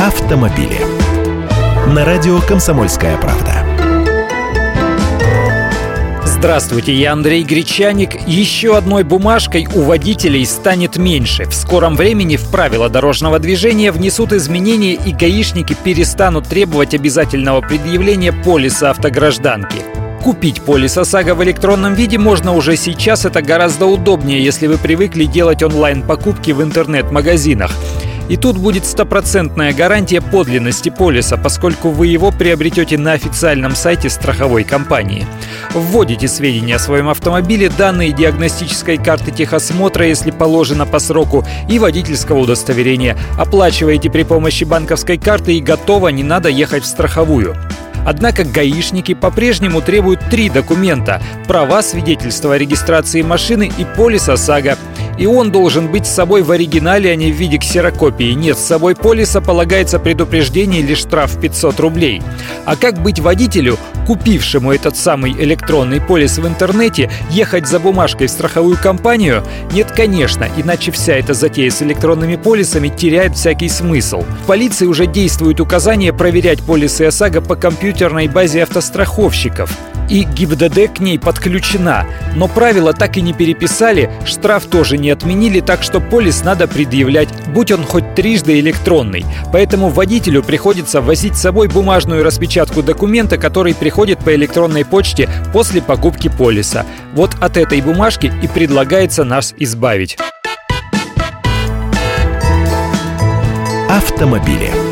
автомобили. На радио «Комсомольская правда». Здравствуйте, я Андрей Гречаник. Еще одной бумажкой у водителей станет меньше. В скором времени в правила дорожного движения внесут изменения и гаишники перестанут требовать обязательного предъявления полиса автогражданки. Купить полис ОСАГО в электронном виде можно уже сейчас. Это гораздо удобнее, если вы привыкли делать онлайн-покупки в интернет-магазинах. И тут будет стопроцентная гарантия подлинности полиса, поскольку вы его приобретете на официальном сайте страховой компании. Вводите сведения о своем автомобиле, данные диагностической карты техосмотра, если положено по сроку, и водительского удостоверения. Оплачиваете при помощи банковской карты и готово, не надо ехать в страховую. Однако гаишники по-прежнему требуют три документа – права, свидетельство о регистрации машины и полис ОСАГО. И он должен быть с собой в оригинале, а не в виде ксерокопии. Нет с собой полиса, полагается предупреждение или штраф 500 рублей. А как быть водителю, купившему этот самый электронный полис в интернете, ехать за бумажкой в страховую компанию? Нет, конечно, иначе вся эта затея с электронными полисами теряет всякий смысл. В полиции уже действуют указания проверять полисы ОСАГО по компьютерной базе автостраховщиков и ГИБДД к ней подключена. Но правила так и не переписали, штраф тоже не отменили, так что полис надо предъявлять, будь он хоть трижды электронный. Поэтому водителю приходится возить с собой бумажную распечатку документа, который приходит по электронной почте после покупки полиса. Вот от этой бумажки и предлагается нас избавить. Автомобили.